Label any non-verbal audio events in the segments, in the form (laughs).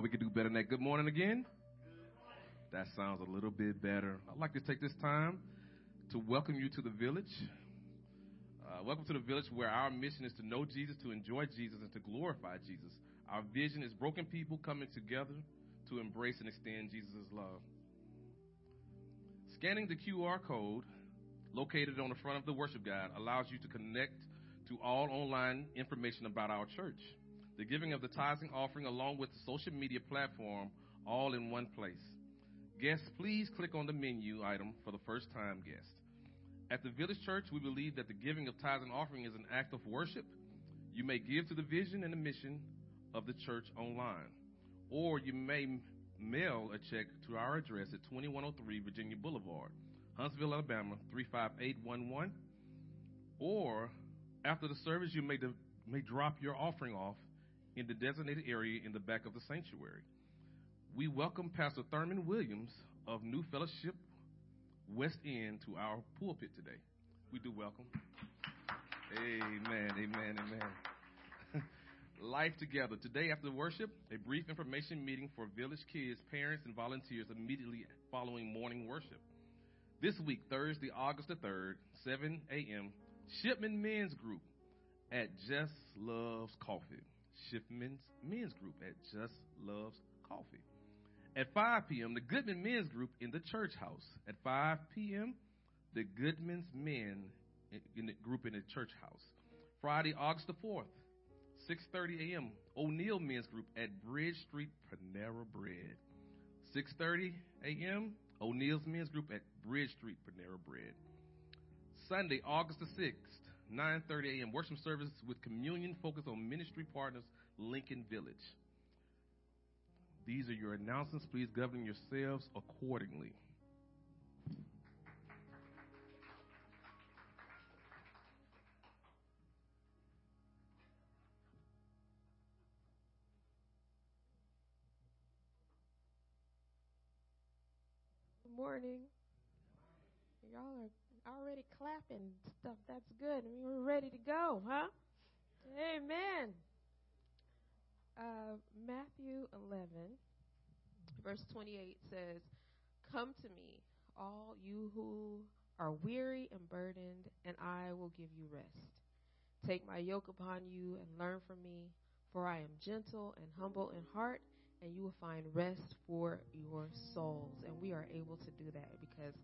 Good morning. Oh, we could do better than that. Good morning again. That sounds a little bit better. I'd like to take this time to welcome you to the village. Uh, welcome to the village where our mission is to know Jesus, to enjoy Jesus, and to glorify Jesus. Our vision is broken people coming together to embrace and extend Jesus' love. Scanning the QR code located on the front of the worship guide allows you to connect to all online information about our church. The giving of the tithing offering along with the social media platform all in one place. Guests, please click on the menu item for the first time guest. At the Village Church, we believe that the giving of tithes and offering is an act of worship. You may give to the vision and the mission of the church online, or you may mail a check to our address at 2103 Virginia Boulevard, Huntsville, Alabama 35811. Or after the service, you may, de- may drop your offering off in the designated area in the back of the sanctuary. We welcome Pastor Thurman Williams of New Fellowship West End to our pulpit today. We do welcome. Amen, amen, amen. (laughs) Life together. Today after worship, a brief information meeting for village kids, parents, and volunteers immediately following morning worship. This week, Thursday, August the 3rd, 7 a.m., Shipman Men's Group at Just Loves Coffee. Shipman's Men's Group at Just Loves Coffee. At 5 p.m., the Goodman Men's Group in the church house. At 5 p.m., the Goodman's Men in the group in the church house. Friday, August the 4th, 6.30 a.m., O'Neill Men's Group at Bridge Street, Panera Bread. 6.30 a.m., O'Neill's Men's Group at Bridge Street, Panera Bread. Sunday, August the 6th, 9.30 a.m., worship service with communion focused on ministry partners, Lincoln Village. These are your announcements. Please govern yourselves accordingly. Good morning. Y'all are already clapping stuff. That's good. I mean, we're ready to go, huh? Amen. Uh, Matthew 11, verse 28 says, Come to me, all you who are weary and burdened, and I will give you rest. Take my yoke upon you and learn from me, for I am gentle and humble in heart, and you will find rest for your souls. And we are able to do that because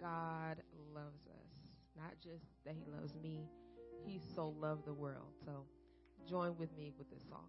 God loves us. Not just that He loves me, He so loved the world. So join with me with this song.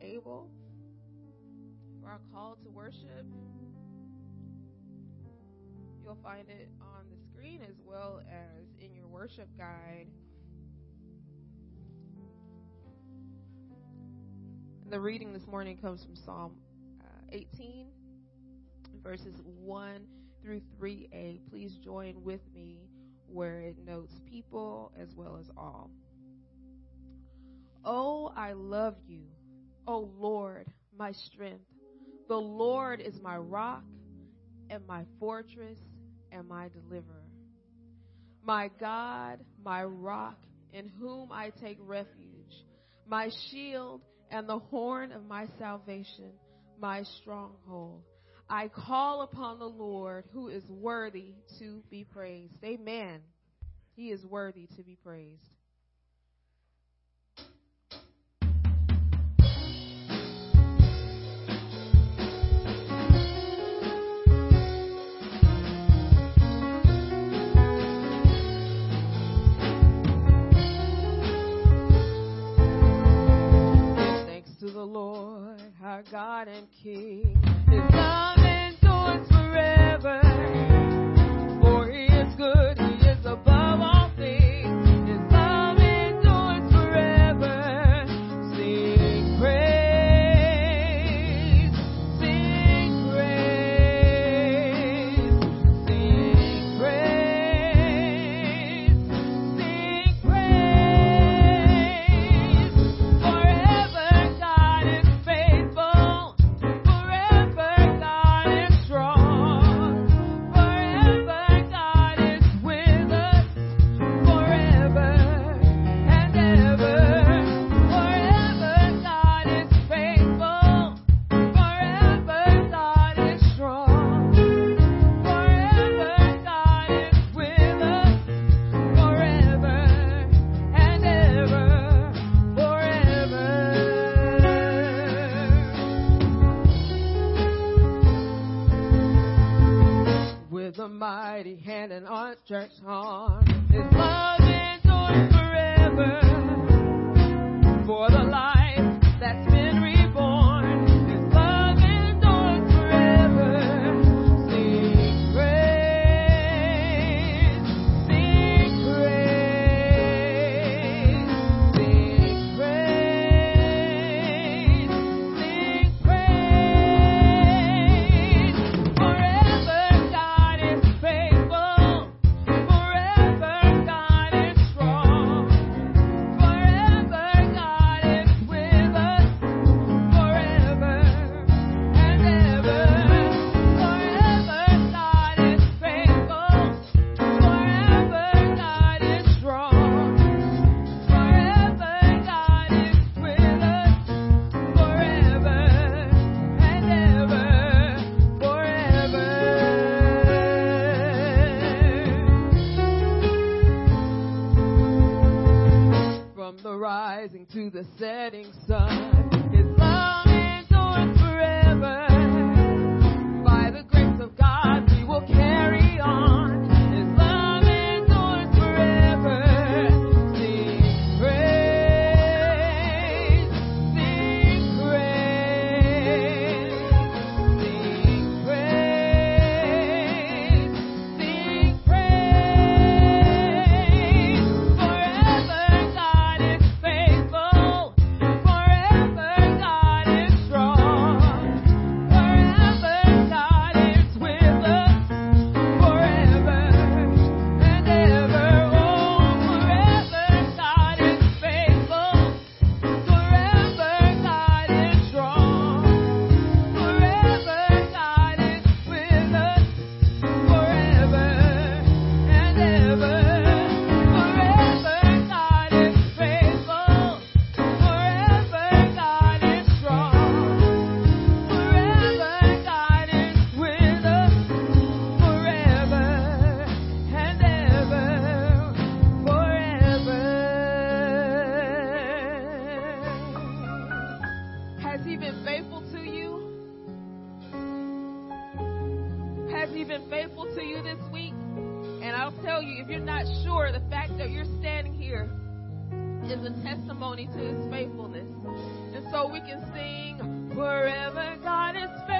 You're able for our call to worship. You'll find it on the screen as well as in your worship guide. The reading this morning comes from Psalm uh, 18, verses 1 through 3a. Please join with me where it notes people as well as all. Oh, I love you, O Lord, my strength. The Lord is my rock and my fortress and my deliverer. My God, my rock, in whom I take refuge, my shield and the horn of my salvation, my stronghold. I call upon the Lord who is worthy to be praised. Amen. He is worthy to be praised. Lord, our God and King. His love endures forever. For he is good, he is above all a mighty hand and outstretched arm. Faithfulness. And so we can sing, Wherever God is faithful.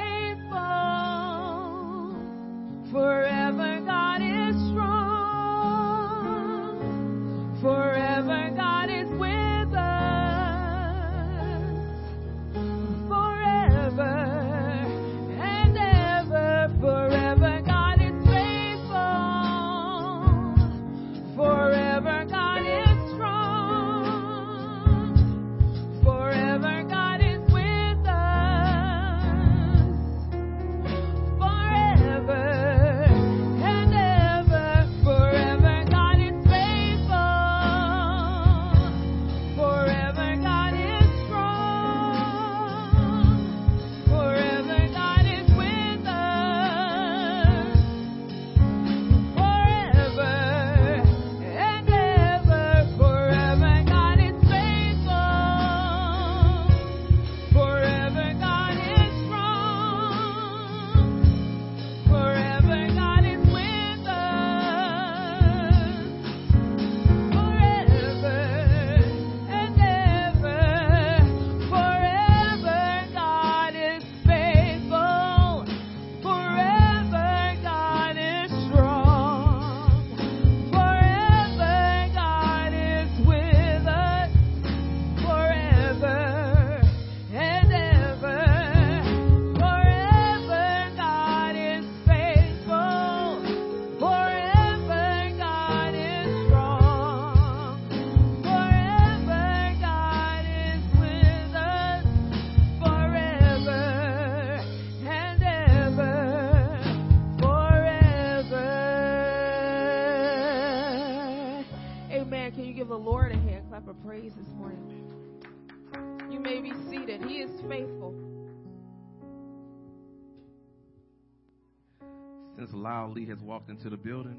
Lee has walked into the building,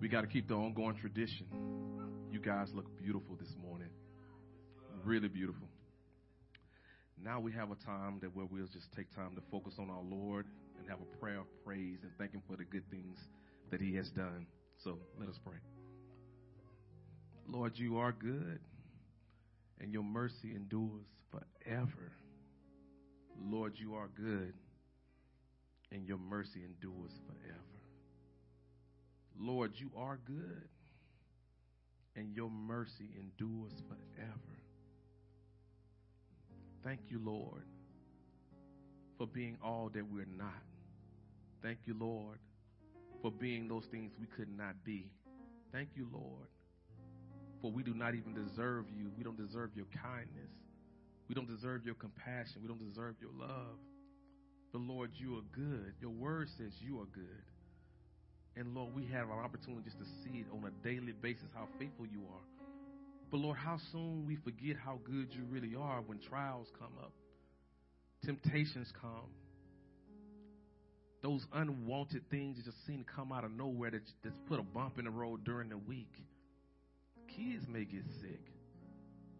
we got to keep the ongoing tradition. You guys look beautiful this morning. Really beautiful. Now we have a time that where we'll just take time to focus on our Lord and have a prayer of praise and thank Him for the good things that He has done. So let us pray. Lord, you are good, and your mercy endures forever. Lord, you are good, and your mercy endures forever. Lord, you are good, and your mercy endures forever. Thank you, Lord, for being all that we're not. Thank you, Lord, for being those things we could not be. Thank you, Lord, for we do not even deserve you. We don't deserve your kindness. We don't deserve your compassion. We don't deserve your love. But Lord, you are good. Your word says you are good. And Lord, we have an opportunity just to see it on a daily basis how faithful you are. But Lord, how soon we forget how good you really are when trials come up, temptations come, those unwanted things just seem to come out of nowhere that just put a bump in the road during the week. Kids may get sick,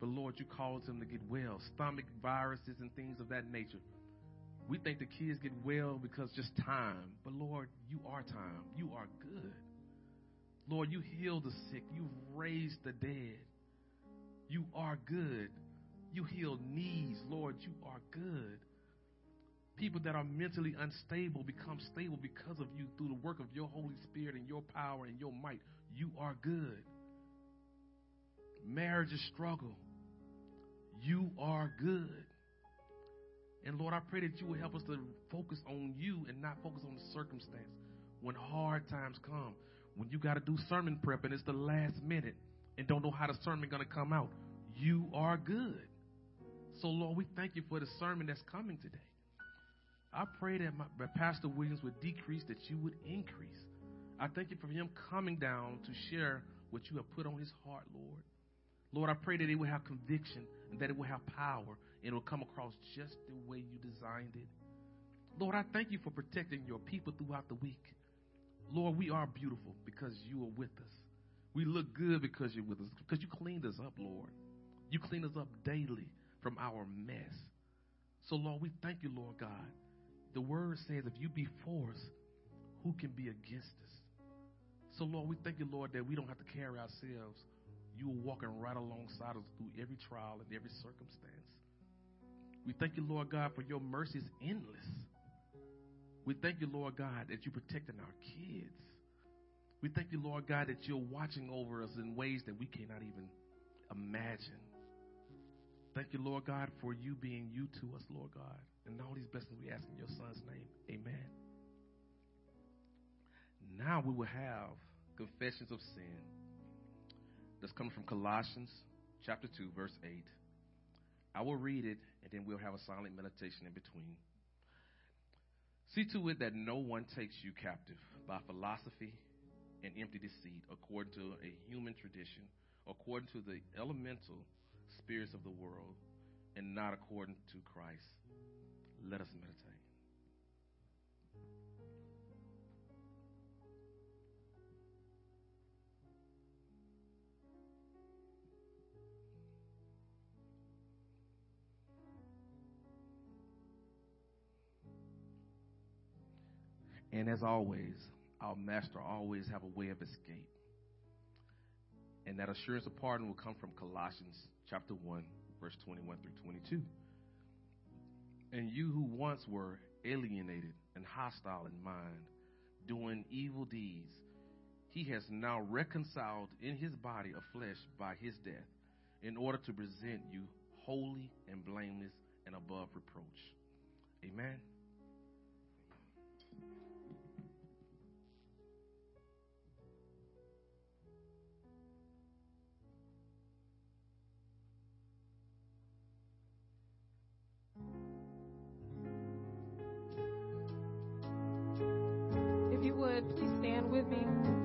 but Lord, you cause them to get well. Stomach viruses and things of that nature. We think the kids get well because just time, but Lord, you are time. You are good. Lord, you heal the sick. You raise the dead. You are good. You heal knees. Lord, you are good. People that are mentally unstable become stable because of you through the work of your Holy Spirit and your power and your might. You are good. Marriages struggle. You are good. And Lord, I pray that you will help us to focus on you and not focus on the circumstance when hard times come. When you got to do sermon prep and it's the last minute and don't know how the sermon going to come out. You are good. So, Lord, we thank you for the sermon that's coming today. I pray that, my, that Pastor Williams would decrease, that you would increase. I thank you for him coming down to share what you have put on his heart, Lord. Lord, I pray that it will have conviction and that it will have power it will come across just the way you designed it. Lord, I thank you for protecting your people throughout the week. Lord, we are beautiful because you are with us. We look good because you're with us, because you cleaned us up, Lord. You clean us up daily from our mess. So, Lord, we thank you, Lord God. The word says, if you be for us, who can be against us? So, Lord, we thank you, Lord, that we don't have to carry ourselves you were walking right alongside us through every trial and every circumstance. We thank you, Lord God, for your mercy is endless. We thank you, Lord God, that you're protecting our kids. We thank you, Lord God, that you're watching over us in ways that we cannot even imagine. Thank you, Lord God, for you being you to us, Lord God. And all these blessings we ask in your son's name. Amen. Now we will have confessions of sin. That's coming from Colossians chapter 2, verse 8. I will read it, and then we'll have a silent meditation in between. See to it that no one takes you captive by philosophy and empty deceit, according to a human tradition, according to the elemental spirits of the world, and not according to Christ. Let us meditate. As always, our master always have a way of escape. And that assurance of pardon will come from Colossians chapter 1, verse 21 through 22. And you who once were alienated and hostile in mind, doing evil deeds, he has now reconciled in his body of flesh by his death, in order to present you holy and blameless and above reproach. Amen. With me.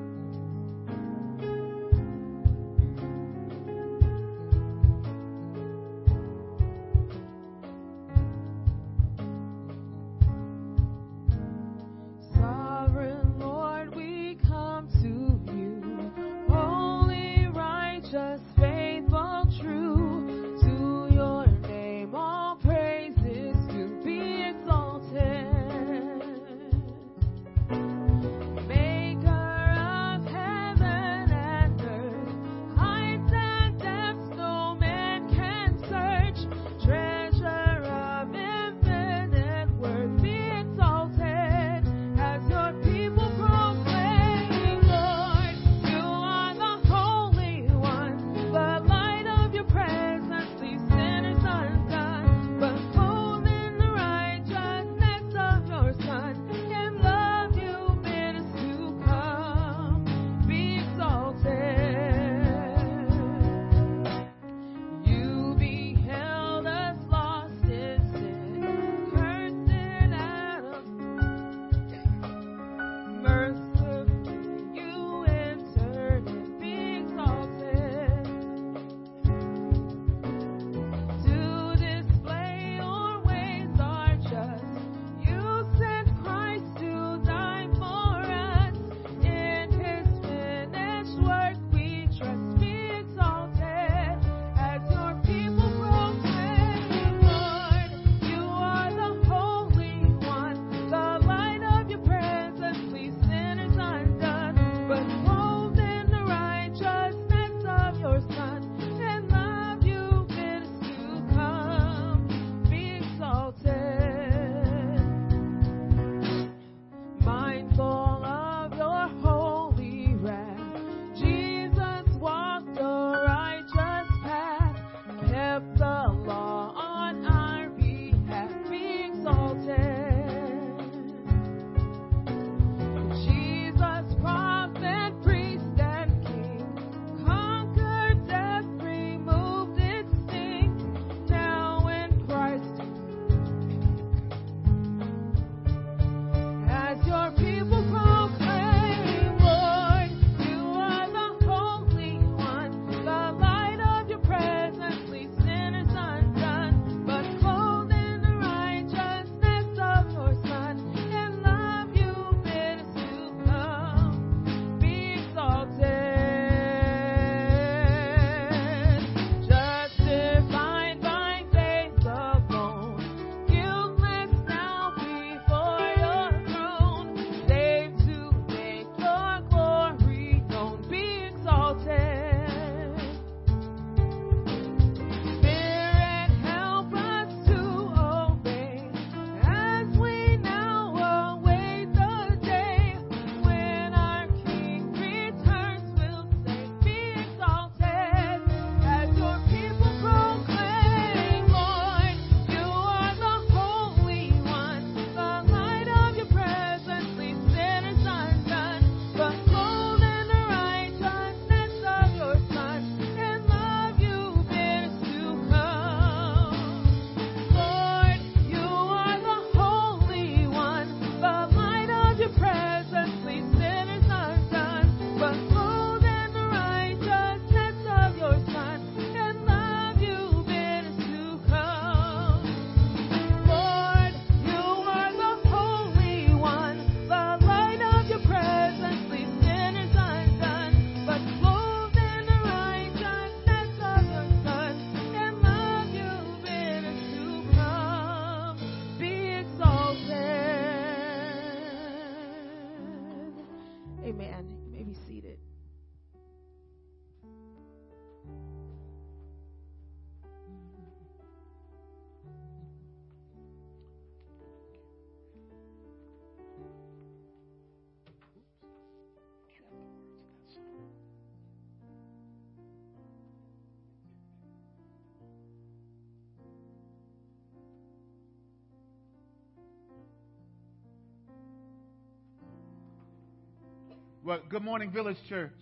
Well, good morning, Village Church.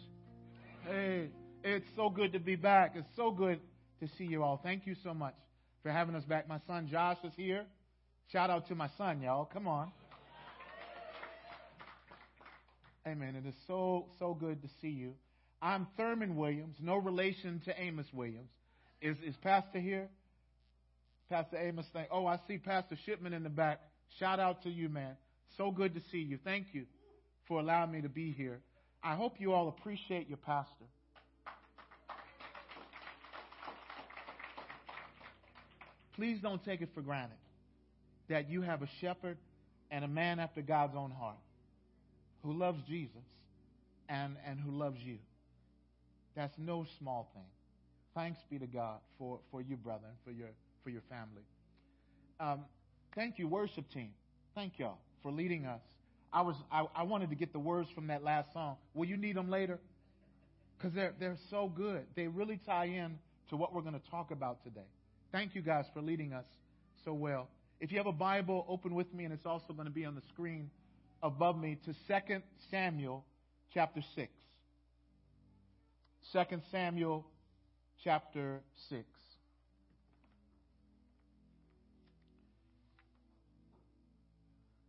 Hey, it's so good to be back. It's so good to see you all. Thank you so much for having us back. My son Josh is here. Shout out to my son, y'all. Come on. Amen. It is so, so good to see you. I'm Thurman Williams, no relation to Amos Williams. Is, is Pastor here? Pastor Amos, thank, oh, I see Pastor Shipman in the back. Shout out to you, man. So good to see you. Thank you for allowing me to be here. I hope you all appreciate your pastor. Please don't take it for granted that you have a shepherd and a man after God's own heart who loves Jesus and, and who loves you. That's no small thing. Thanks be to God for, for you, brother, and for your, for your family. Um, thank you, worship team. Thank y'all for leading us. I was I, I wanted to get the words from that last song. Will you need them later? Because they're they're so good. They really tie in to what we're going to talk about today. Thank you guys for leading us so well. If you have a Bible, open with me, and it's also going to be on the screen above me to 2 Samuel chapter 6. 2 Samuel chapter 6.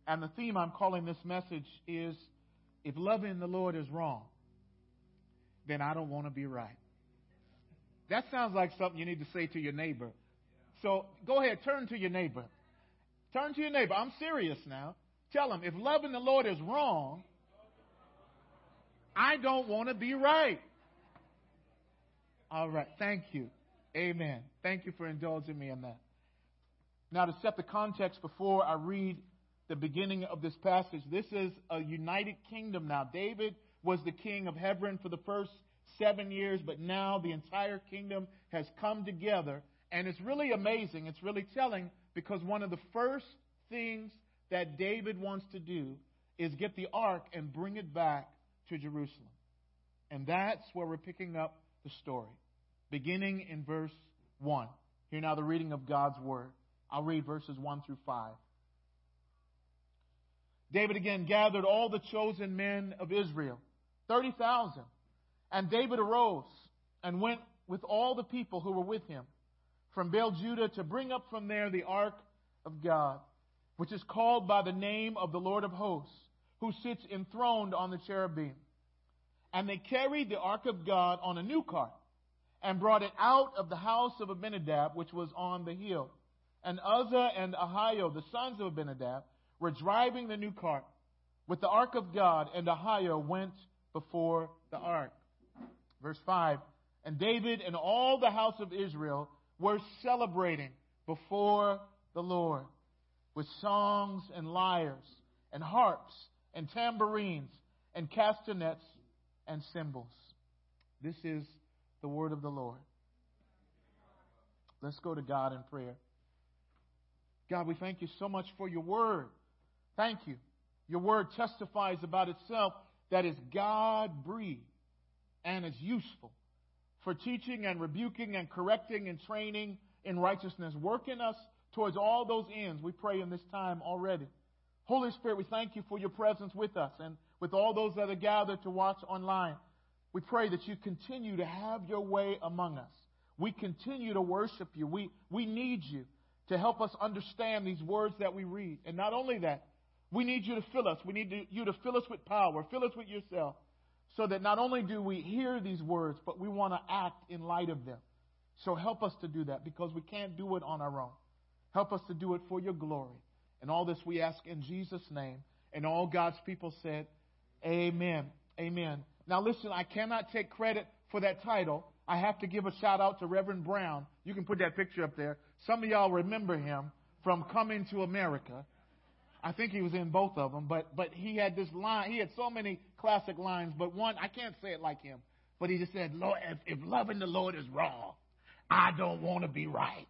And the theme I'm calling this message is if loving the Lord is wrong, then I don't want to be right. That sounds like something you need to say to your neighbor. So go ahead, turn to your neighbor. Turn to your neighbor. I'm serious now. Tell him if loving the Lord is wrong, I don't want to be right. All right. Thank you. Amen. Thank you for indulging me in that. Now, to set the context before I read the beginning of this passage. This is a united kingdom now. David was the king of Hebron for the first seven years, but now the entire kingdom has come together. And it's really amazing. It's really telling because one of the first things that David wants to do is get the ark and bring it back to Jerusalem. And that's where we're picking up the story, beginning in verse 1. Here now the reading of God's word. I'll read verses 1 through 5. David again gathered all the chosen men of Israel, 30,000. And David arose and went with all the people who were with him from Baal Judah to bring up from there the ark of God, which is called by the name of the Lord of hosts, who sits enthroned on the cherubim. And they carried the ark of God on a new cart and brought it out of the house of Abinadab, which was on the hill. And Uzzah and Ahio, the sons of Abinadab, were driving the new cart with the ark of God, and Ahio went before the ark. Verse 5 And David and all the house of Israel were celebrating before the Lord with songs and lyres and harps and tambourines and castanets and cymbals. This is the word of the Lord. Let's go to God in prayer. God, we thank you so much for your word. Thank you. Your word testifies about itself that is God breathed and is useful for teaching and rebuking and correcting and training in righteousness. working us towards all those ends, we pray in this time already. Holy Spirit, we thank you for your presence with us and with all those that are gathered to watch online. We pray that you continue to have your way among us. We continue to worship you. We, we need you to help us understand these words that we read. And not only that, we need you to fill us. We need to, you to fill us with power, fill us with yourself, so that not only do we hear these words, but we want to act in light of them. So help us to do that because we can't do it on our own. Help us to do it for your glory. And all this we ask in Jesus' name. And all God's people said, Amen. Amen. Now listen, I cannot take credit for that title. I have to give a shout out to Reverend Brown. You can put that picture up there. Some of y'all remember him from Coming to America. I think he was in both of them, but but he had this line. He had so many classic lines, but one I can't say it like him. But he just said, "Lord, if, if loving the Lord is wrong, I don't want to be right."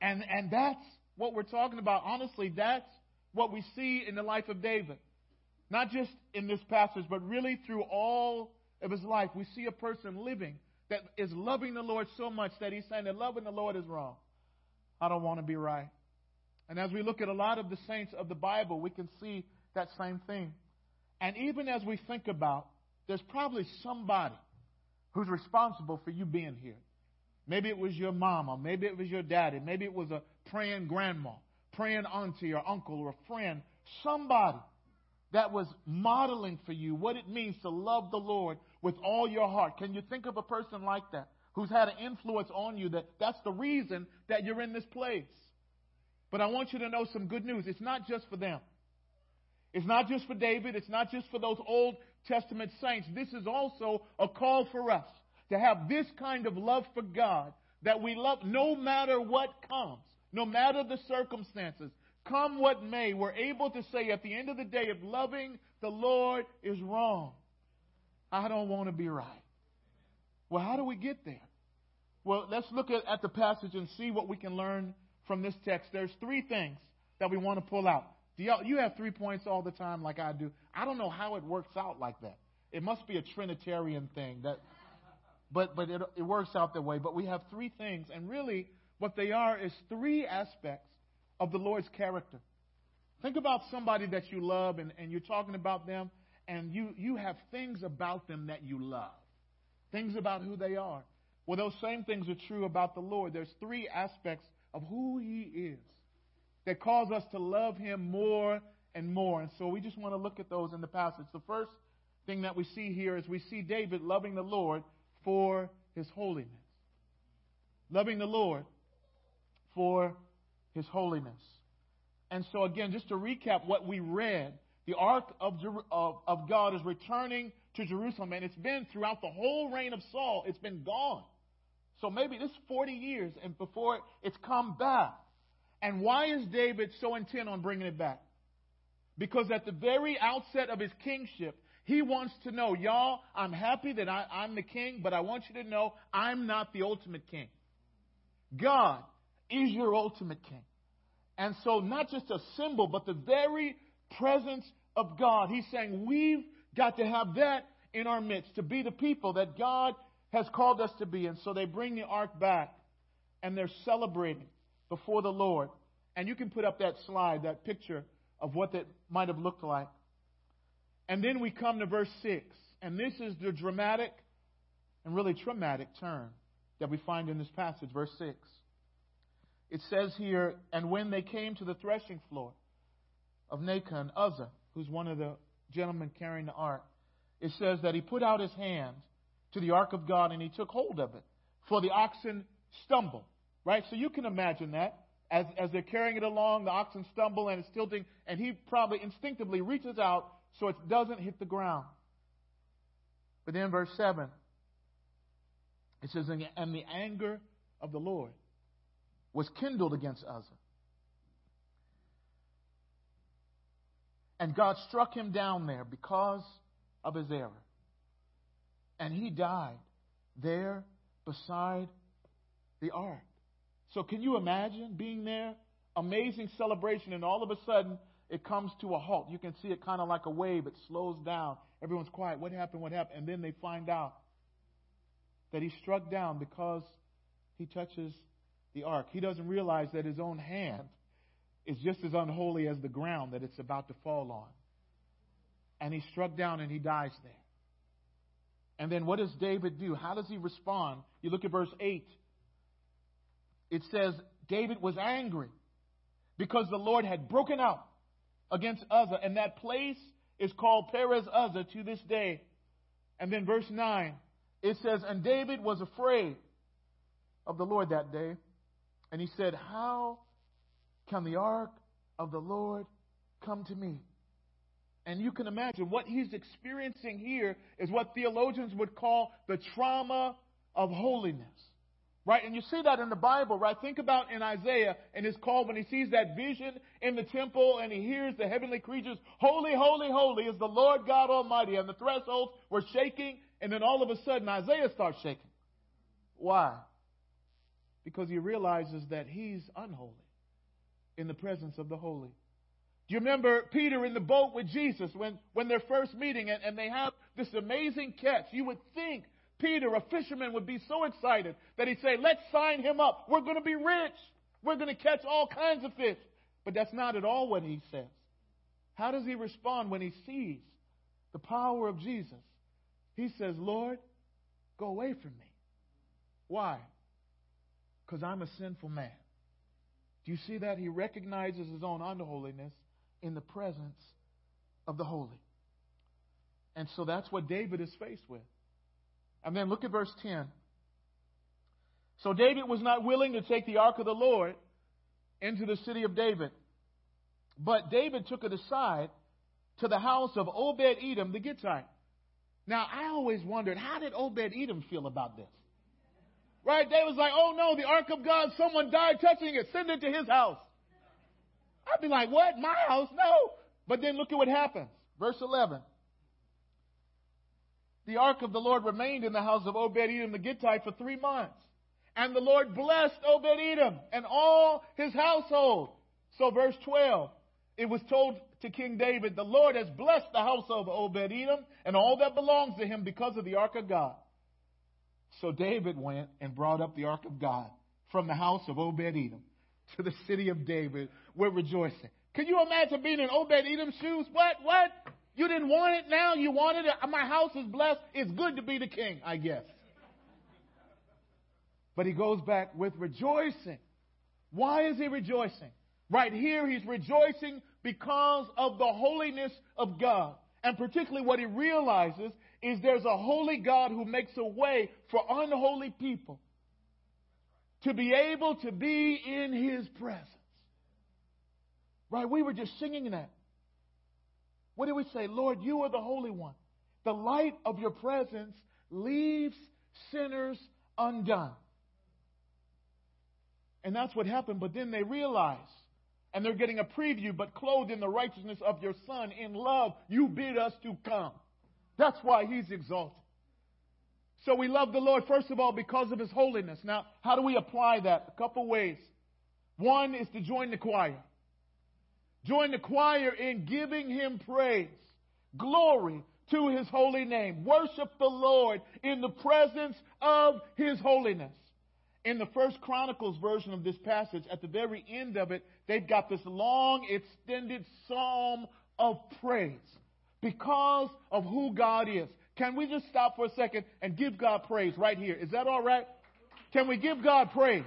And and that's what we're talking about. Honestly, that's what we see in the life of David. Not just in this passage, but really through all of his life, we see a person living that is loving the Lord so much that he's saying that loving the Lord is wrong. I don't want to be right. And as we look at a lot of the saints of the Bible, we can see that same thing. And even as we think about, there's probably somebody who's responsible for you being here. Maybe it was your mama, maybe it was your daddy, maybe it was a praying grandma, praying auntie or uncle or a friend, somebody that was modeling for you what it means to love the Lord with all your heart. Can you think of a person like that who's had an influence on you that that's the reason that you're in this place? But I want you to know some good news. It's not just for them. It's not just for David. It's not just for those Old Testament saints. This is also a call for us to have this kind of love for God that we love no matter what comes, no matter the circumstances, come what may. We're able to say at the end of the day, if loving the Lord is wrong, I don't want to be right. Well, how do we get there? Well, let's look at, at the passage and see what we can learn from this text. There's three things that we want to pull out. Do y'all, you have three points all the time like I do. I don't know how it works out like that. It must be a Trinitarian thing that, but but it, it works out that way. But we have three things, and really what they are is three aspects of the Lord's character. Think about somebody that you love, and, and you're talking about them, and you you have things about them that you love, things about who they are. Well, those same things are true about the Lord. There's three aspects of who He is that cause us to love Him more and more. And so we just want to look at those in the passage. The first thing that we see here is we see David loving the Lord for His holiness. Loving the Lord for His holiness. And so, again, just to recap what we read, the ark of, of, of God is returning to Jerusalem, and it's been throughout the whole reign of Saul, it's been gone. So maybe this 40 years and before it's come back. And why is David so intent on bringing it back? Because at the very outset of his kingship, he wants to know, y'all, I'm happy that I, I'm the king, but I want you to know I'm not the ultimate king. God is your ultimate king. And so, not just a symbol, but the very presence of God. He's saying we've got to have that in our midst to be the people that God has called us to be. And so they bring the ark back and they're celebrating before the Lord. And you can put up that slide, that picture of what that might have looked like. And then we come to verse 6. And this is the dramatic and really traumatic turn that we find in this passage, verse 6. It says here, and when they came to the threshing floor of Nacon, Uzzah, who's one of the gentlemen carrying the ark, it says that he put out his hand to the ark of God and he took hold of it, for the oxen stumble. Right? So you can imagine that. As, as they're carrying it along, the oxen stumble and it's tilting, and he probably instinctively reaches out so it doesn't hit the ground. But then verse 7, it says, And the anger of the Lord was kindled against Uzzah. And God struck him down there because of his error. And he died there beside the ark. So can you imagine being there? Amazing celebration, and all of a sudden it comes to a halt. You can see it kind of like a wave. It slows down. Everyone's quiet. What happened? What happened? And then they find out that he struck down because he touches the ark. He doesn't realize that his own hand is just as unholy as the ground that it's about to fall on. And he struck down and he dies there. And then what does David do? How does he respond? You look at verse 8 it says David was angry because the Lord had broken out against Uzzah, and that place is called Perez Uzzah to this day. And then verse 9, it says, And David was afraid of the Lord that day, and he said, How can the ark of the Lord come to me? And you can imagine what he's experiencing here is what theologians would call the trauma of holiness. Right? And you see that in the Bible, right? Think about in Isaiah and his call when he sees that vision in the temple and he hears the heavenly creatures, Holy, holy, holy is the Lord God Almighty. And the thresholds were shaking, and then all of a sudden Isaiah starts shaking. Why? Because he realizes that he's unholy in the presence of the holy. You remember Peter in the boat with Jesus when, when they're first meeting and, and they have this amazing catch? You would think Peter, a fisherman, would be so excited that he'd say, Let's sign him up. We're going to be rich. We're going to catch all kinds of fish. But that's not at all what he says. How does he respond when he sees the power of Jesus, he says, Lord, go away from me. Why? Because I'm a sinful man. Do you see that? He recognizes his own unholiness in the presence of the holy. And so that's what David is faced with. And then look at verse 10. So David was not willing to take the ark of the Lord into the city of David. But David took it aside to the house of Obed Edom the Gittite. Now, I always wondered, how did Obed Edom feel about this? Right? David was like, oh no, the ark of God, someone died touching it. Send it to his house. I'd be like, what? My house? No. But then look at what happens. Verse 11. The ark of the Lord remained in the house of Obed Edom the Gittite for three months. And the Lord blessed Obed Edom and all his household. So, verse 12, it was told to King David, The Lord has blessed the house of Obed Edom and all that belongs to him because of the ark of God. So David went and brought up the ark of God from the house of Obed Edom (laughs) to the city of David with rejoicing. Can you imagine being in Obed Edom's shoes? What? What? You didn't want it now? You wanted it? My house is blessed. It's good to be the king, I guess. But he goes back with rejoicing. Why is he rejoicing? Right here, he's rejoicing because of the holiness of God. And particularly what he realizes is there's a holy God who makes a way for unholy people to be able to be in his presence. Right? We were just singing that. What did we say? Lord, you are the Holy One. The light of your presence leaves sinners undone. And that's what happened. But then they realize, and they're getting a preview, but clothed in the righteousness of your Son, in love, you bid us to come. That's why he's exalted. So we love the Lord, first of all, because of his holiness. Now, how do we apply that? A couple ways. One is to join the choir. Join the choir in giving him praise, glory to his holy name. Worship the Lord in the presence of his holiness. In the first Chronicles version of this passage, at the very end of it, they've got this long, extended psalm of praise because of who God is. Can we just stop for a second and give God praise right here? Is that all right? Can we give God praise?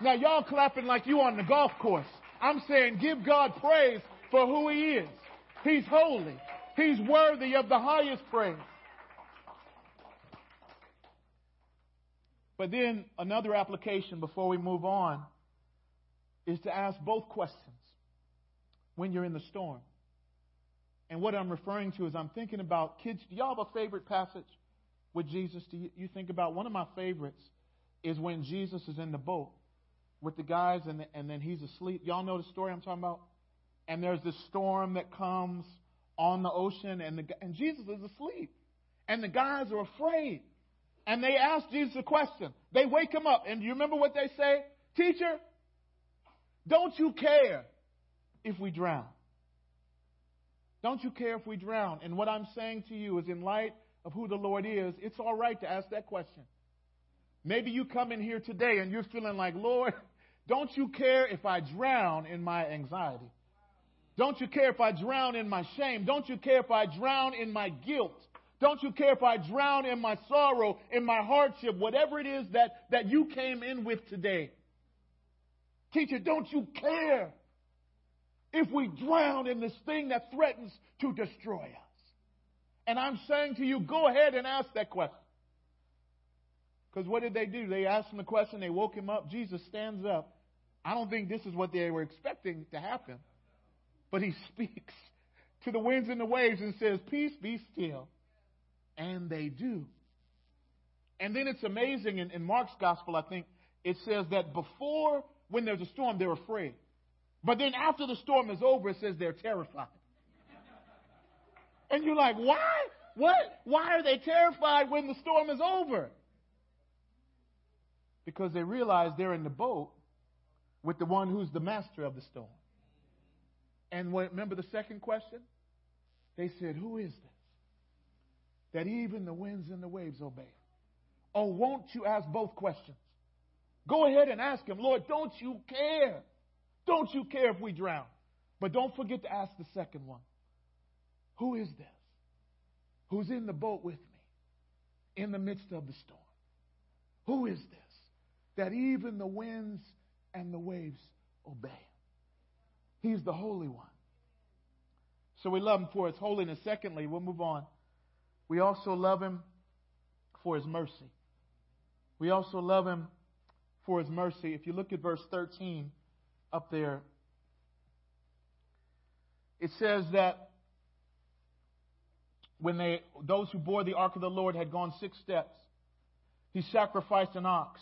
Now, y'all clapping like you on the golf course. I'm saying give God praise for who He is. He's holy. He's worthy of the highest praise. But then another application before we move on is to ask both questions when you're in the storm. And what I'm referring to is I'm thinking about kids. Do y'all have a favorite passage with Jesus? Do you, think about one of my favorites is when Jesus is in the boat with the guys and, the, and then he's asleep. Y'all know the story I'm talking about? And there's this storm that comes on the ocean and, the, and Jesus is asleep. And the guys are afraid. And they ask Jesus a question. They wake him up. And do you remember what they say? Teacher, don't you care if we drown? Don't you care if we drown? And what I'm saying to you is, in light of who the Lord is, it's all right to ask that question. Maybe you come in here today and you're feeling like, Lord, don't you care if I drown in my anxiety? Don't you care if I drown in my shame? Don't you care if I drown in my guilt? Don't you care if I drown in my sorrow, in my hardship, whatever it is that, that you came in with today? Teacher, don't you care if we drown in this thing that threatens to destroy us? And I'm saying to you, go ahead and ask that question. Because what did they do? They asked him the question, they woke him up. Jesus stands up. I don't think this is what they were expecting to happen. But he (laughs) speaks to the winds and the waves and says, Peace, be still. And they do. And then it's amazing in, in Mark's gospel, I think, it says that before, when there's a storm, they're afraid. But then after the storm is over, it says they're terrified. And you're like, why? What? Why are they terrified when the storm is over? Because they realize they're in the boat with the one who's the master of the storm. And when, remember the second question? They said, Who is this? That even the winds and the waves obey. Oh, won't you ask both questions? Go ahead and ask him, Lord, don't you care don't you care if we drown? But don't forget to ask the second one Who is this? Who's in the boat with me in the midst of the storm? Who is this that even the winds and the waves obey? He's the Holy One. So we love him for his holiness. Secondly, we'll move on. We also love him for his mercy. We also love him for his mercy. If you look at verse 13 up there, it says that when they, those who bore the ark of the Lord had gone six steps, he sacrificed an ox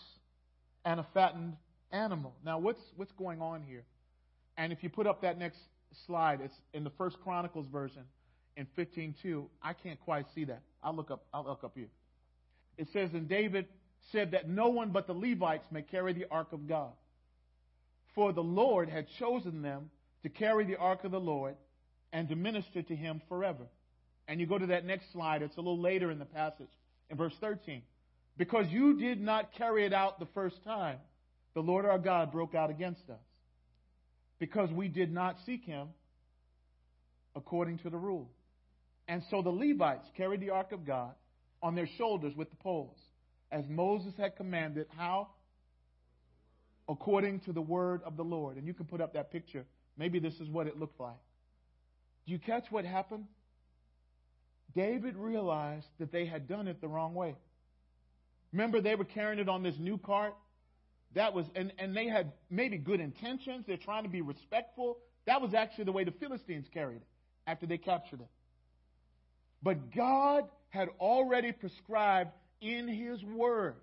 and a fattened animal. Now, what's, what's going on here? And if you put up that next slide, it's in the First Chronicles version in 15:2. I can't quite see that. I'll look up. I'll look up here. It says, "And David said that no one but the Levites may carry the ark of God, for the Lord had chosen them to carry the ark of the Lord and to minister to Him forever." And you go to that next slide. It's a little later in the passage, in verse 13. Because you did not carry it out the first time, the Lord our God broke out against us because we did not seek him according to the rule. And so the Levites carried the ark of God on their shoulders with the poles, as Moses had commanded. How? According to the word of the Lord. And you can put up that picture. Maybe this is what it looked like. Do you catch what happened? David realized that they had done it the wrong way. Remember, they were carrying it on this new cart? That was, and, and they had maybe good intentions. They're trying to be respectful. That was actually the way the Philistines carried it after they captured it. But God had already prescribed in His Word.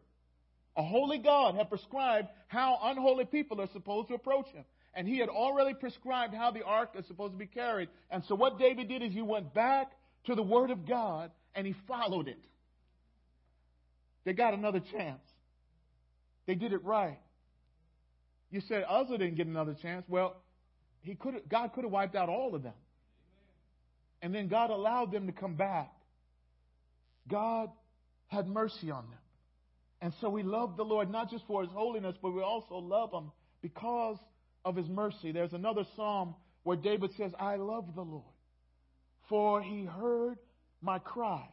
A holy God had prescribed how unholy people are supposed to approach Him. And He had already prescribed how the ark is supposed to be carried. And so what David did is he went back to the Word of God and he followed it. They got another chance. They did it right. You said Uzzah didn't get another chance. Well, he could God could have wiped out all of them. And then God allowed them to come back. God had mercy on them. And so we love the Lord not just for his holiness, but we also love him because of his mercy. There's another psalm where David says, I love the Lord, for he heard my cry,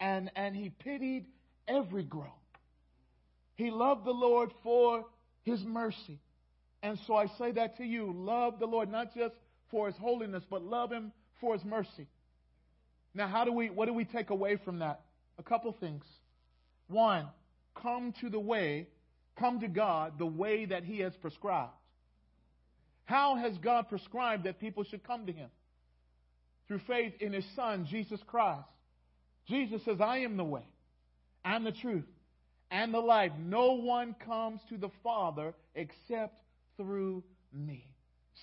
and, and he pitied every groan. He loved the Lord for his mercy. And so I say that to you love the Lord not just for his holiness, but love him for his mercy. Now, how do we, what do we take away from that? A couple things. One, come to the way, come to God the way that he has prescribed. How has God prescribed that people should come to him? Through faith in his son, Jesus Christ. Jesus says, I am the way, and the truth, and the life. No one comes to the Father except through me.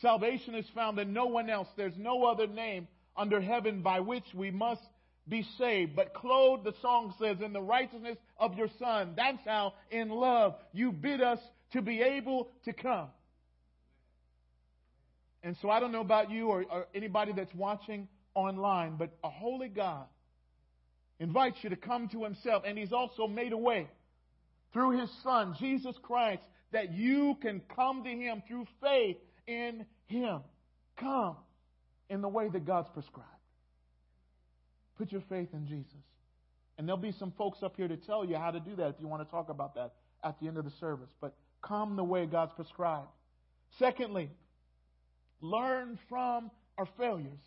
Salvation is found in no one else. There's no other name under heaven by which we must be saved. But clothed, the song says, in the righteousness of your Son. That's how, in love, you bid us to be able to come. And so I don't know about you or, or anybody that's watching online, but a holy God invites you to come to himself, and he's also made a way through his Son, Jesus Christ, that you can come to him through faith in him. Come in the way that God's prescribed. Put your faith in Jesus. And there'll be some folks up here to tell you how to do that if you want to talk about that at the end of the service. But come the way God's prescribed. Secondly, learn from our failures.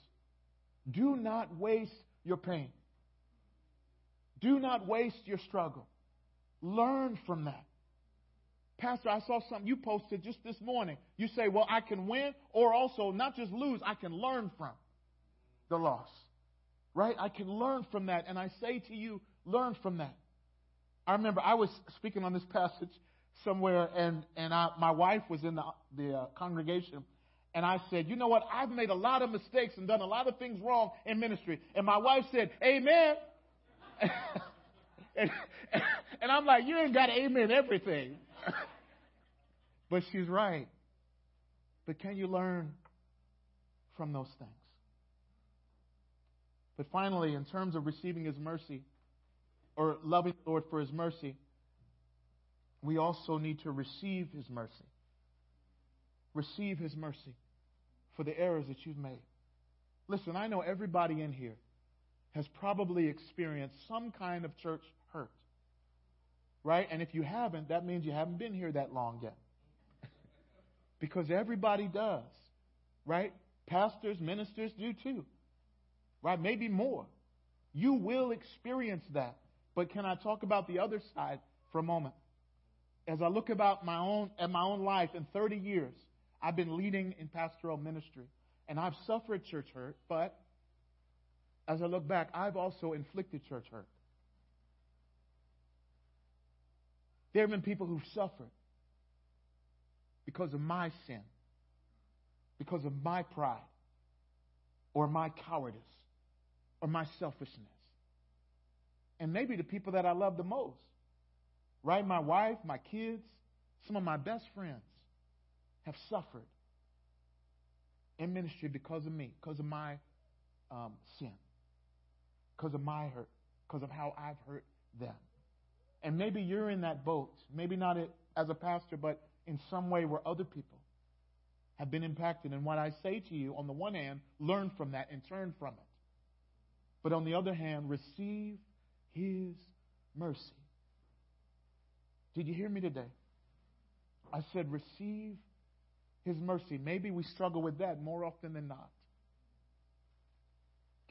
Do not waste your pain. Do not waste your struggle. Learn from that. Pastor, I saw something you posted just this morning. You say, well, I can win or also not just lose, I can learn from the loss. Right? I can learn from that. And I say to you, learn from that. I remember I was speaking on this passage somewhere, and, and I, my wife was in the, the uh, congregation, and I said, You know what? I've made a lot of mistakes and done a lot of things wrong in ministry. And my wife said, Amen. (laughs) And, and I'm like, you ain't got to amen everything. (laughs) but she's right. But can you learn from those things? But finally, in terms of receiving His mercy or loving the Lord for His mercy, we also need to receive His mercy. Receive His mercy for the errors that you've made. Listen, I know everybody in here has probably experienced some kind of church hurt. Right? And if you haven't, that means you haven't been here that long yet. (laughs) because everybody does. Right? Pastors, ministers do too. Right? Maybe more. You will experience that. But can I talk about the other side for a moment? As I look about my own at my own life in 30 years, I've been leading in pastoral ministry, and I've suffered church hurt, but as I look back, I've also inflicted church hurt. There have been people who've suffered because of my sin, because of my pride, or my cowardice, or my selfishness. And maybe the people that I love the most, right? My wife, my kids, some of my best friends have suffered in ministry because of me, because of my um, sin, because of my hurt, because of how I've hurt them. And maybe you're in that boat, maybe not as a pastor, but in some way where other people have been impacted. And what I say to you, on the one hand, learn from that and turn from it. But on the other hand, receive His mercy. Did you hear me today? I said, receive his mercy. Maybe we struggle with that more often than not.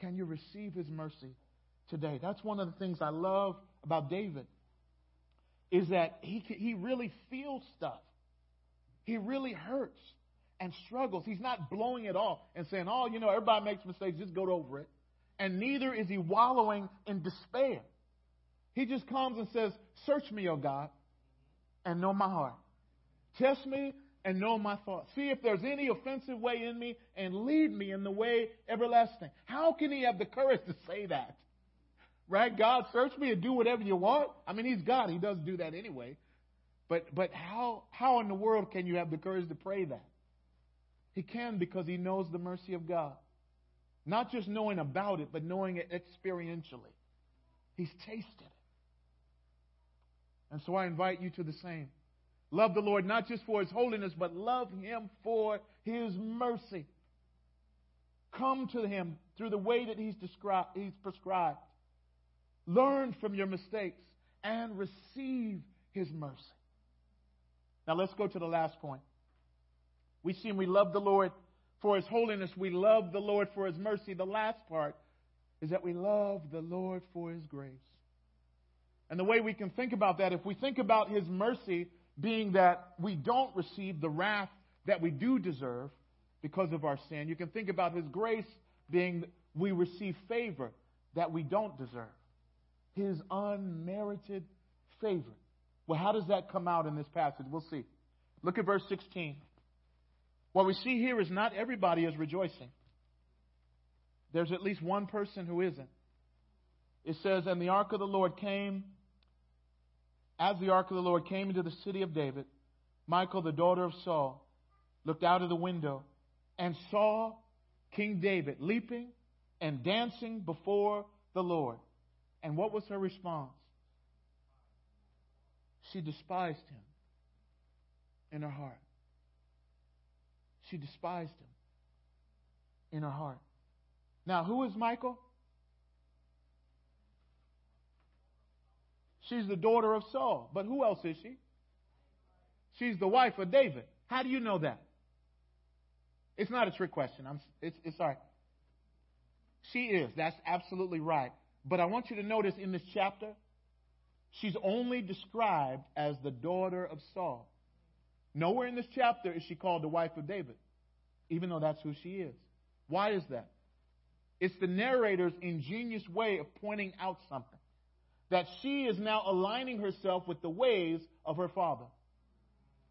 Can you receive His mercy today? That's one of the things I love about David is that he, he really feels stuff. He really hurts and struggles. He's not blowing it off and saying, oh, you know, everybody makes mistakes, just go over it. And neither is he wallowing in despair. He just comes and says, Search me, O God, and know my heart. Test me and know my thoughts. See if there's any offensive way in me and lead me in the way everlasting. How can he have the courage to say that? Right? God, search me and do whatever you want. I mean, he's God. He does do that anyway. But, but how, how in the world can you have the courage to pray that? He can because he knows the mercy of God. Not just knowing about it, but knowing it experientially. He's tasted it. And so I invite you to the same. Love the Lord not just for his holiness, but love him for his mercy. Come to him through the way that he's, described, he's prescribed. Learn from your mistakes and receive his mercy. Now let's go to the last point. We see we love the Lord for his holiness. We love the Lord for his mercy. The last part is that we love the Lord for his grace. And the way we can think about that, if we think about his mercy, being that we don't receive the wrath that we do deserve because of our sin. You can think about His grace being we receive favor that we don't deserve. His unmerited favor. Well, how does that come out in this passage? We'll see. Look at verse 16. What we see here is not everybody is rejoicing. There's at least one person who isn't. It says, And the ark of the Lord came as the ark of the Lord came into the city of David, Michal, the daughter of Saul, looked out of the window and saw King David leaping and dancing before the Lord. And what was her response? She despised him in her heart. She despised him in her heart. Now, who is Michal? She's the daughter of Saul. But who else is she? She's the wife of David. How do you know that? It's not a trick question. I'm, it's, it's sorry. She is. That's absolutely right. But I want you to notice in this chapter, she's only described as the daughter of Saul. Nowhere in this chapter is she called the wife of David, even though that's who she is. Why is that? It's the narrator's ingenious way of pointing out something that she is now aligning herself with the ways of her father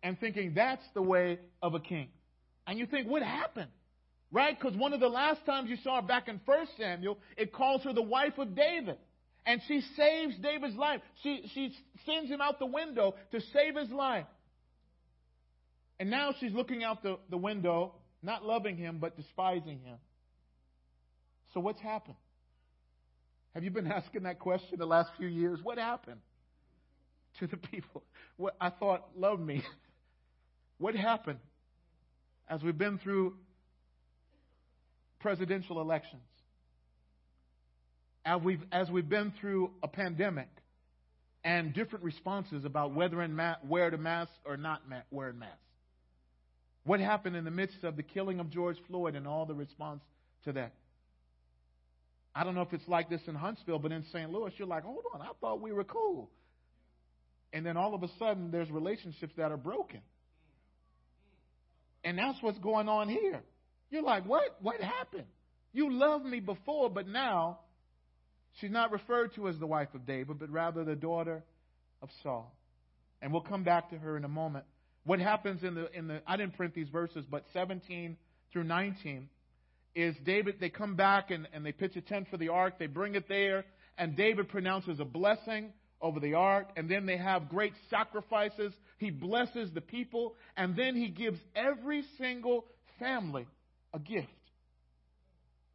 and thinking that's the way of a king. And you think, what happened? Right? Because one of the last times you saw her back in 1 Samuel, it calls her the wife of David. And she saves David's life. She, she sends him out the window to save his life. And now she's looking out the, the window, not loving him, but despising him. So what's happened? Have you been (laughs) asking that question the last few years? What happened to the people? What I thought loved me. (laughs) What happened as we've been through presidential elections? as we've, as we've been through a pandemic and different responses about whether and ma- wear the mask or not ma- wearing masks. What happened in the midst of the killing of George Floyd and all the response to that? I don't know if it's like this in Huntsville, but in St. Louis, you're like, hold on, I thought we were cool. And then all of a sudden, there's relationships that are broken. And that's what's going on here. You're like, what? What happened? You loved me before, but now she's not referred to as the wife of David, but rather the daughter of Saul. And we'll come back to her in a moment. What happens in the in the I didn't print these verses, but 17 through 19 is David, they come back and, and they pitch a tent for the ark, they bring it there, and David pronounces a blessing over the ark, and then they have great sacrifices. He blesses the people, and then he gives every single family a gift.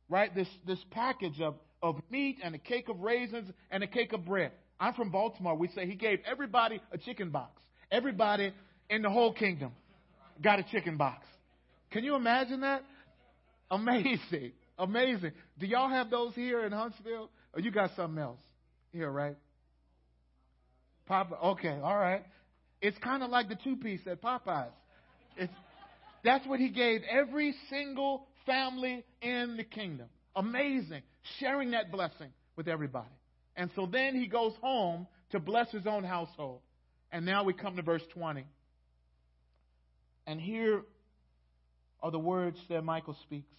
Right? This this package of, of meat and a cake of raisins and a cake of bread. I'm from Baltimore. We say he gave everybody a chicken box. Everybody in the whole kingdom got a chicken box. Can you imagine that? Amazing. Amazing. Do y'all have those here in Huntsville? Or you got something else here, right? Papa. Okay, all right. It's kind of like the two piece at Popeyes. It's, that's what he gave every single family in the kingdom. Amazing. Sharing that blessing with everybody. And so then he goes home to bless his own household. And now we come to verse 20. And here are the words that Michal speaks.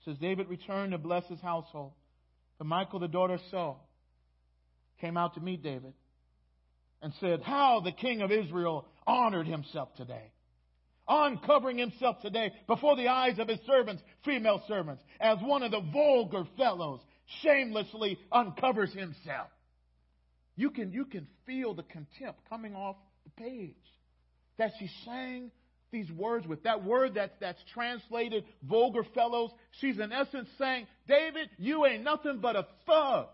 It says, David returned to bless his household. But Michal, the daughter of Saul, came out to meet David and said, How the king of Israel honored himself today. Uncovering himself today before the eyes of his servants, female servants, as one of the vulgar fellows shamelessly uncovers himself. You can, you can feel the contempt coming off the page that she's saying these words with. That word that, that's translated vulgar fellows, she's in essence saying, David, you ain't nothing but a thug.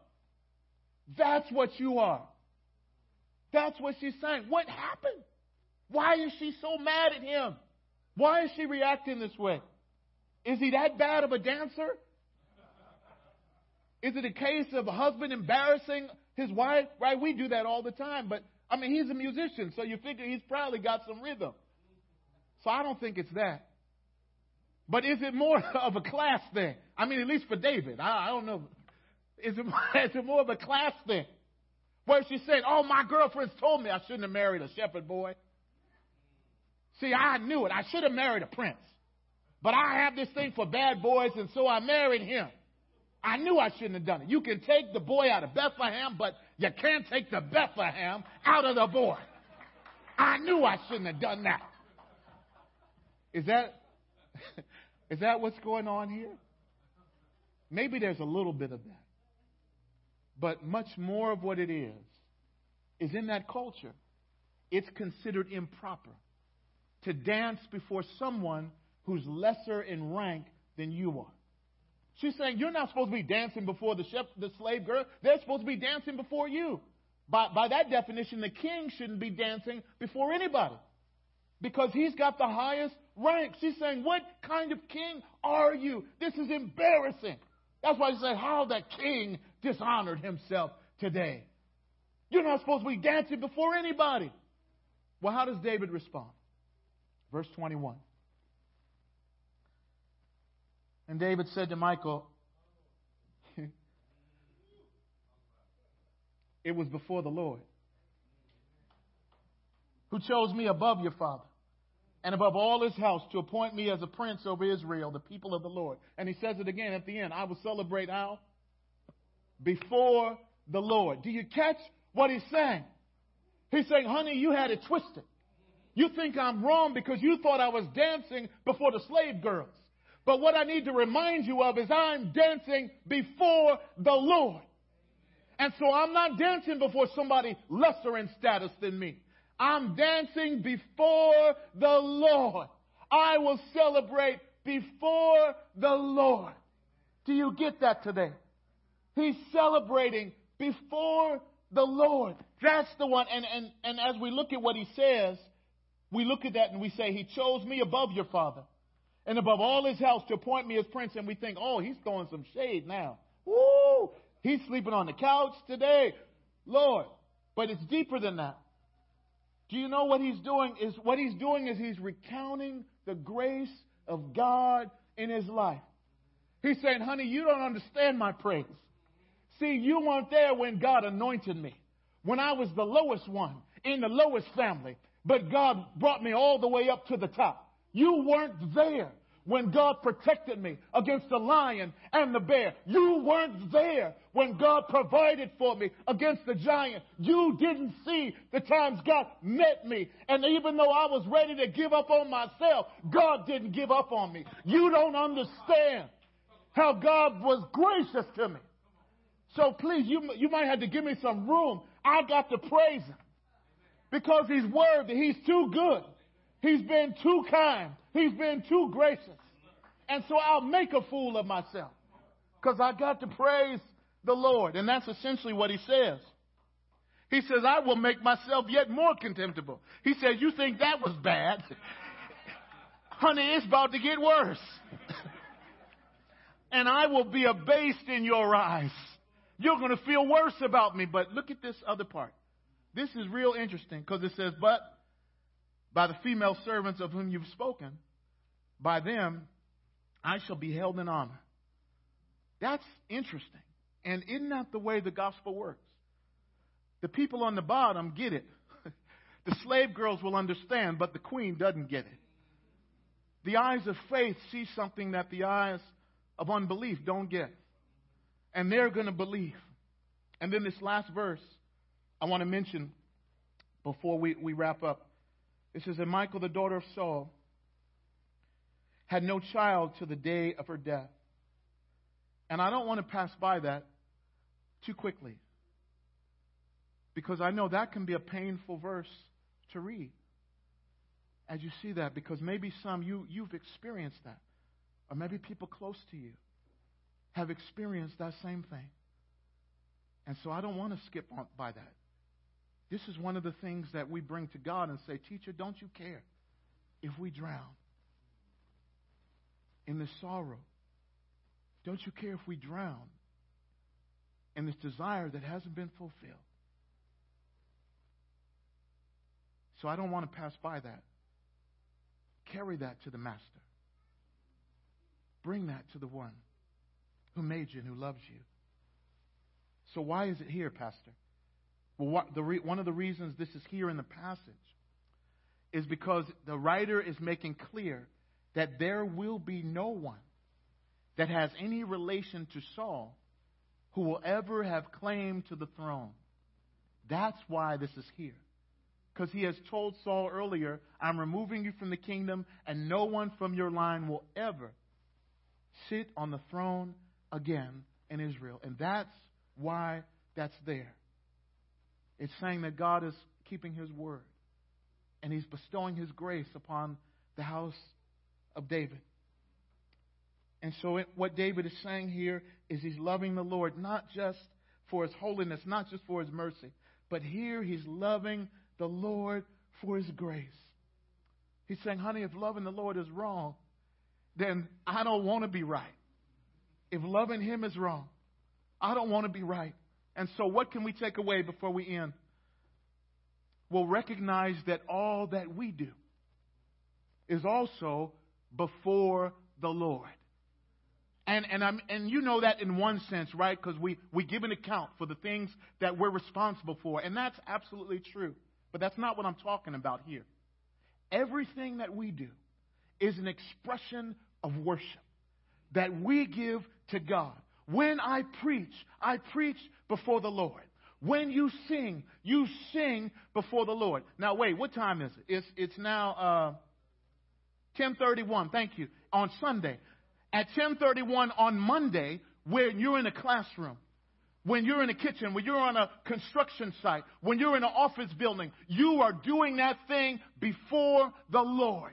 That's what you are. That's what she's saying. What happened? Why is she so mad at him? Why is she reacting this way? Is he that bad of a dancer? Is it a case of a husband embarrassing his wife? Right? We do that all the time. But, I mean, he's a musician, so you figure he's probably got some rhythm. So I don't think it's that. But is it more (laughs) of a class thing? I mean, at least for David. I, I don't know. Is it, (laughs) is it more of a class thing? Where she's saying, oh, my girlfriends told me I shouldn't have married a shepherd boy. See, I knew it. I should have married a prince. But I have this thing for bad boys, and so I married him. I knew I shouldn't have done it. You can take the boy out of Bethlehem, but you can't take the Bethlehem out of the boy. I knew I shouldn't have done that. Is that (laughs) is that what's going on here? Maybe there's a little bit of that. But much more of what it is is in that culture. It's considered improper to dance before someone who's lesser in rank than you are. She's saying you're not supposed to be dancing before the, the slave girl. They're supposed to be dancing before you. By, by that definition, the king shouldn't be dancing before anybody because he's got the highest rank. She's saying, What kind of king are you? This is embarrassing. That's why she said, How that king dishonored himself today. You're not supposed to be dancing before anybody. Well, how does David respond? Verse 21. And David said to Michal, (laughs) It was before the Lord who chose me above your father and above all his house to appoint me as a prince over Israel, the people of the Lord. And he says it again at the end I will celebrate how? Before the Lord. Do you catch what he's saying? He's saying, honey, you had it twisted. You think I'm wrong because you thought I was dancing before the slave girls. But what I need to remind you of is I'm dancing before the Lord. And so I'm not dancing before somebody lesser in status than me. I'm dancing before the Lord. I will celebrate before the Lord. Do you get that today? He's celebrating before the Lord. That's the one. And, and, and as we look at what he says, we look at that and we say, He chose me above your father and above all his house to appoint me as prince. And we think, oh, he's throwing some shade now. Woo! He's sleeping on the couch today. Lord. But it's deeper than that. Do you know what he's doing? Is what he's doing is he's recounting the grace of God in his life. He's saying, honey, you don't understand my praise. See, you weren't there when God anointed me, when I was the lowest one in the lowest family, but God brought me all the way up to the top. You weren't there when God protected me against the lion and the bear. You weren't there when God provided for me against the giant. You didn't see the times God met me. And even though I was ready to give up on myself, God didn't give up on me. You don't understand how God was gracious to me. So please, you, you might have to give me some room. I got to praise Him because He's worthy. He's too good. He's been too kind. He's been too gracious. And so I'll make a fool of myself because I got to praise the Lord. And that's essentially what he says. He says, I will make myself yet more contemptible. He says, You think that was bad? (laughs) Honey, it's about to get worse. (laughs) and I will be abased in your eyes. You're going to feel worse about me. But look at this other part. This is real interesting because it says, But by the female servants of whom you've spoken, by them I shall be held in honor. That's interesting. And isn't that the way the gospel works? The people on the bottom get it. (laughs) the slave girls will understand, but the queen doesn't get it. The eyes of faith see something that the eyes of unbelief don't get. And they're going to believe. And then this last verse I want to mention before we, we wrap up. It says, that Michal, the daughter of Saul, had no child to the day of her death. And I don't want to pass by that too quickly. Because I know that can be a painful verse to read as you see that, because maybe some you, you've experienced that. Or maybe people close to you have experienced that same thing. And so I don't want to skip by that. This is one of the things that we bring to God and say, Teacher, don't you care if we drown? in this sorrow? Don't you care if we drown in this desire that hasn't been fulfilled? So I don't want to pass by that. Carry that to the Master. Bring that to the one who made you and who loves you. So why is it here, Pastor? Well, what, re, one of the reasons this is here in the passage is because the writer is making clear that there will be no one that has any relation to Saul who will ever have claim to the throne. That's why this is here. Because he has told Saul earlier, I'm removing you from the kingdom, and no one from your line will ever sit on the throne again in Israel. And that's why that's there. It's saying that God is keeping his word, and he's bestowing his grace upon the house of David. And so, it, what David is saying here is he's loving the Lord not just for his holiness, not just for his mercy, but here he's loving the Lord for his grace. He's saying, honey, if loving the Lord is wrong, then I don't want to be right. If loving him is wrong, I don't want to be right. And so, what can we take away before we end? We'll recognize that all that we do is also before the Lord. And, and, I'm, and you know that in one sense, right? Because we, we give an account for the things that we're responsible for. And that's absolutely true. But that's not what I'm talking about here. Everything that we do is an expression of worship that we give to God. When I preach, I preach before the Lord. When you sing, you sing before the Lord. Now, wait, what time is it? It's, it's now. Uh, 1031, thank you, on Sunday. At 1031 on Monday, when you're in a classroom, when you're in a kitchen, when you're on a construction site, when you're in an office building, you are doing that thing before the Lord.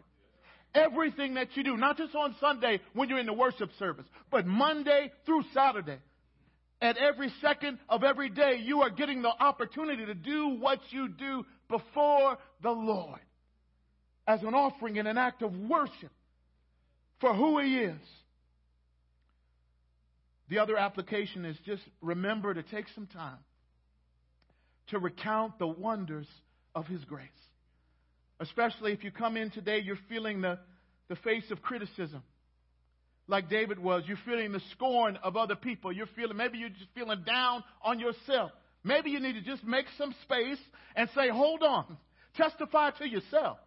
Everything that you do, not just on Sunday when you're in the worship service, but Monday through Saturday. At every second of every day, you are getting the opportunity to do what you do before the Lord as an offering and an act of worship for who He is. The other application is just remember to take some time to recount the wonders of His grace. Especially if you come in today, you're feeling the, the face of criticism. Like David was, you're feeling the scorn of other people. You're feeling, maybe you're just feeling down on yourself. Maybe you need to just make some space and say, hold on. Testify to yourself.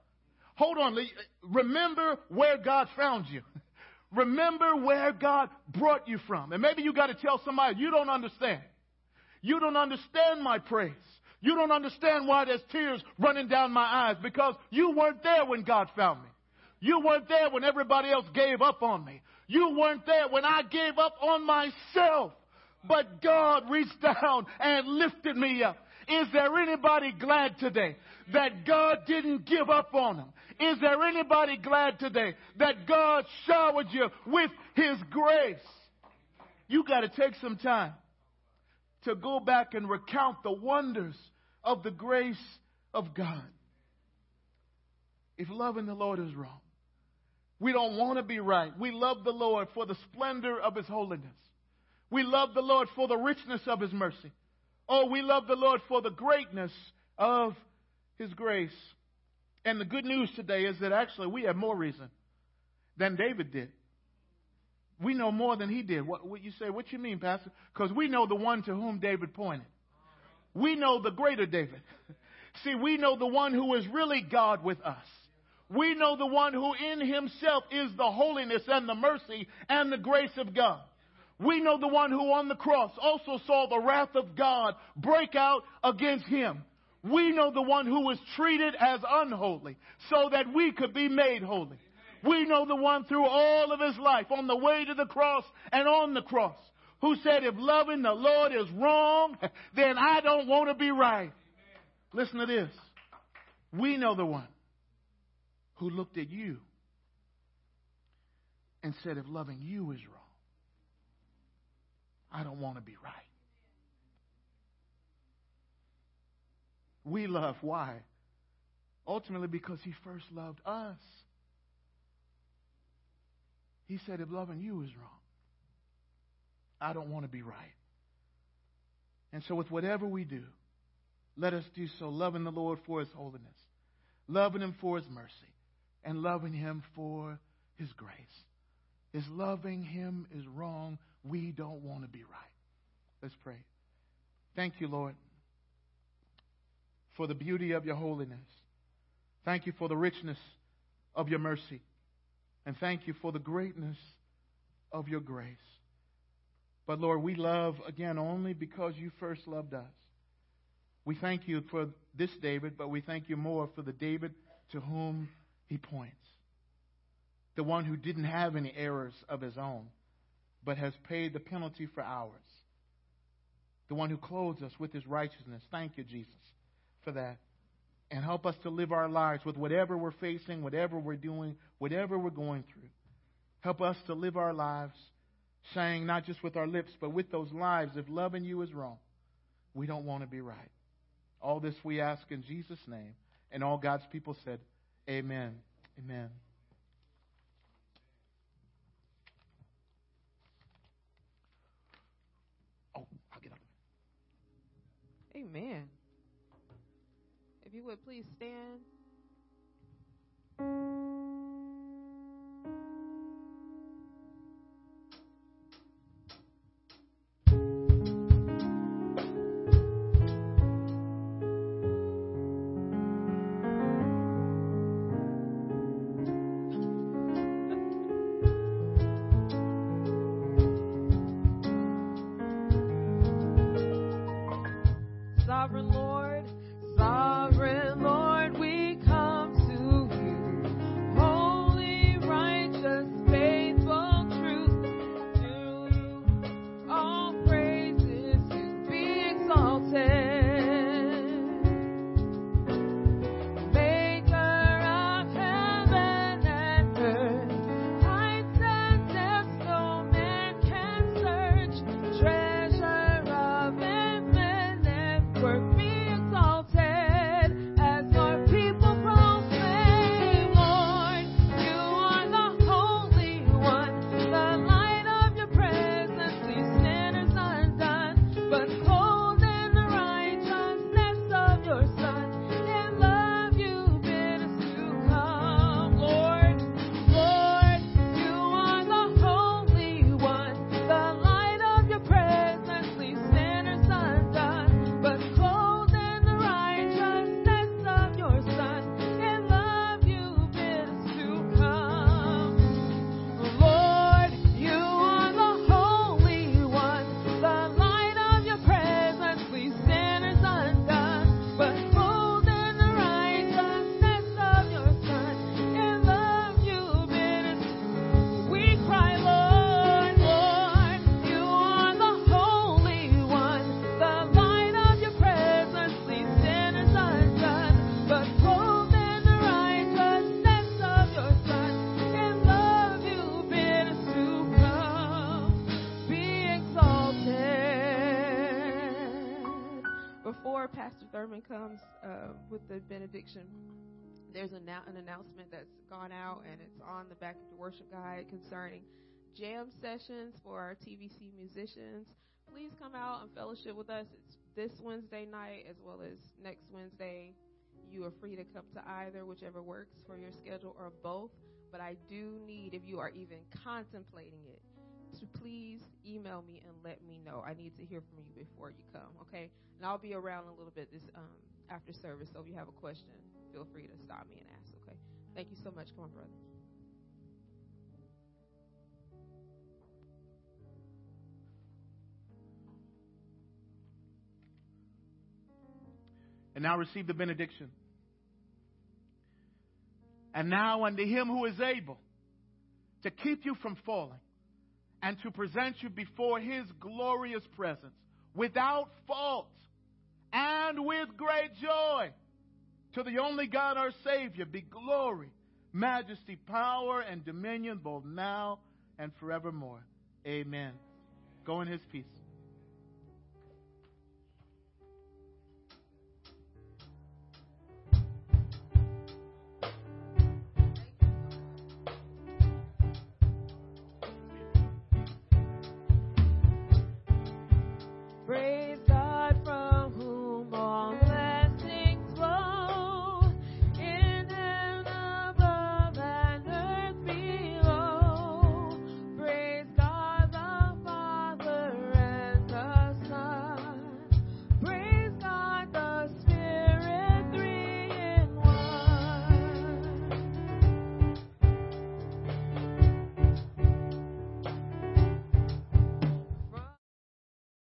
Hold on. Remember where God found you. (laughs) Remember where God brought you from. And maybe you got to tell somebody, you don't understand. You don't understand my praise. You don't understand why there's tears running down my eyes because you weren't there when God found me. You weren't there when everybody else gave up on me. You weren't there when I gave up on myself. But God reached down and lifted me up. Is there anybody glad today that God didn't give up on them? Is there anybody glad today that God showered you with His grace? You got to take some time to go back and recount the wonders of the grace of God. If loving the Lord is wrong, we don't want to be right. We love the Lord for the splendor of His holiness. We love the Lord for the richness of His mercy. Oh, we love the Lord for the greatness of His grace. And the good news today is that actually we have more reason than David did. We know more than he did. What, what you say? What you mean, Pastor? Because we know the one to whom David pointed. We know the greater David. (laughs) See, we know the one who is really God with us. We know the one who in himself is the holiness and the mercy and the grace of God. We know the one who on the cross also saw the wrath of God break out against him. We know the one who was treated as unholy so that we could be made holy. We know the one through all of his life on the way to the cross and on the cross who said, if loving the Lord is wrong, (laughs) then I don't want to be right. Listen to this. We know the one who looked at you and said, if loving you is wrong, I don't want to be right. We love. Why? Ultimately, because he first loved us. He said, if loving you is wrong, I don't want to be right. And so, with whatever we do, let us do so loving the Lord for his holiness, loving him for his mercy, and loving him for his grace. Is loving him is wrong, we don't want to be right. Let's pray. Thank you, Lord, for the beauty of your holiness. Thank you for the richness of your mercy. And thank you for the greatness of your grace. But Lord, we love again only because you first loved us. We thank you for this David, but we thank you more for the David to whom he points. The one who didn't have any errors of his own, but has paid the penalty for ours. The one who clothes us with his righteousness. Thank you, Jesus, for that and help us to live our lives with whatever we're facing, whatever we're doing, whatever we're going through. Help us to live our lives saying, not just with our lips, but with those lives, if loving you is wrong, we don't want to be right. All this we ask in Jesus' name. And all God's people said, Amen. Amen. Oh, I'll get up. Amen. If you would please stand. Pastor comes uh, with the benediction, there's an, an announcement that's gone out and it's on the back of the worship guide concerning jam sessions for our TVC musicians. Please come out and fellowship with us. It's this Wednesday night as well as next Wednesday. You are free to come to either, whichever works for your schedule, or both. But I do need, if you are even contemplating it, to please email me and let me know. I need to hear from you before you come, okay? And I'll be around a little bit this um, after service, so if you have a question, feel free to stop me and ask, okay? Thank you so much. Come on, brother. And now receive the benediction. And now unto him who is able to keep you from falling and to present you before his glorious presence without fault and with great joy. To the only God our Savior be glory, majesty, power, and dominion both now and forevermore. Amen. Go in his peace.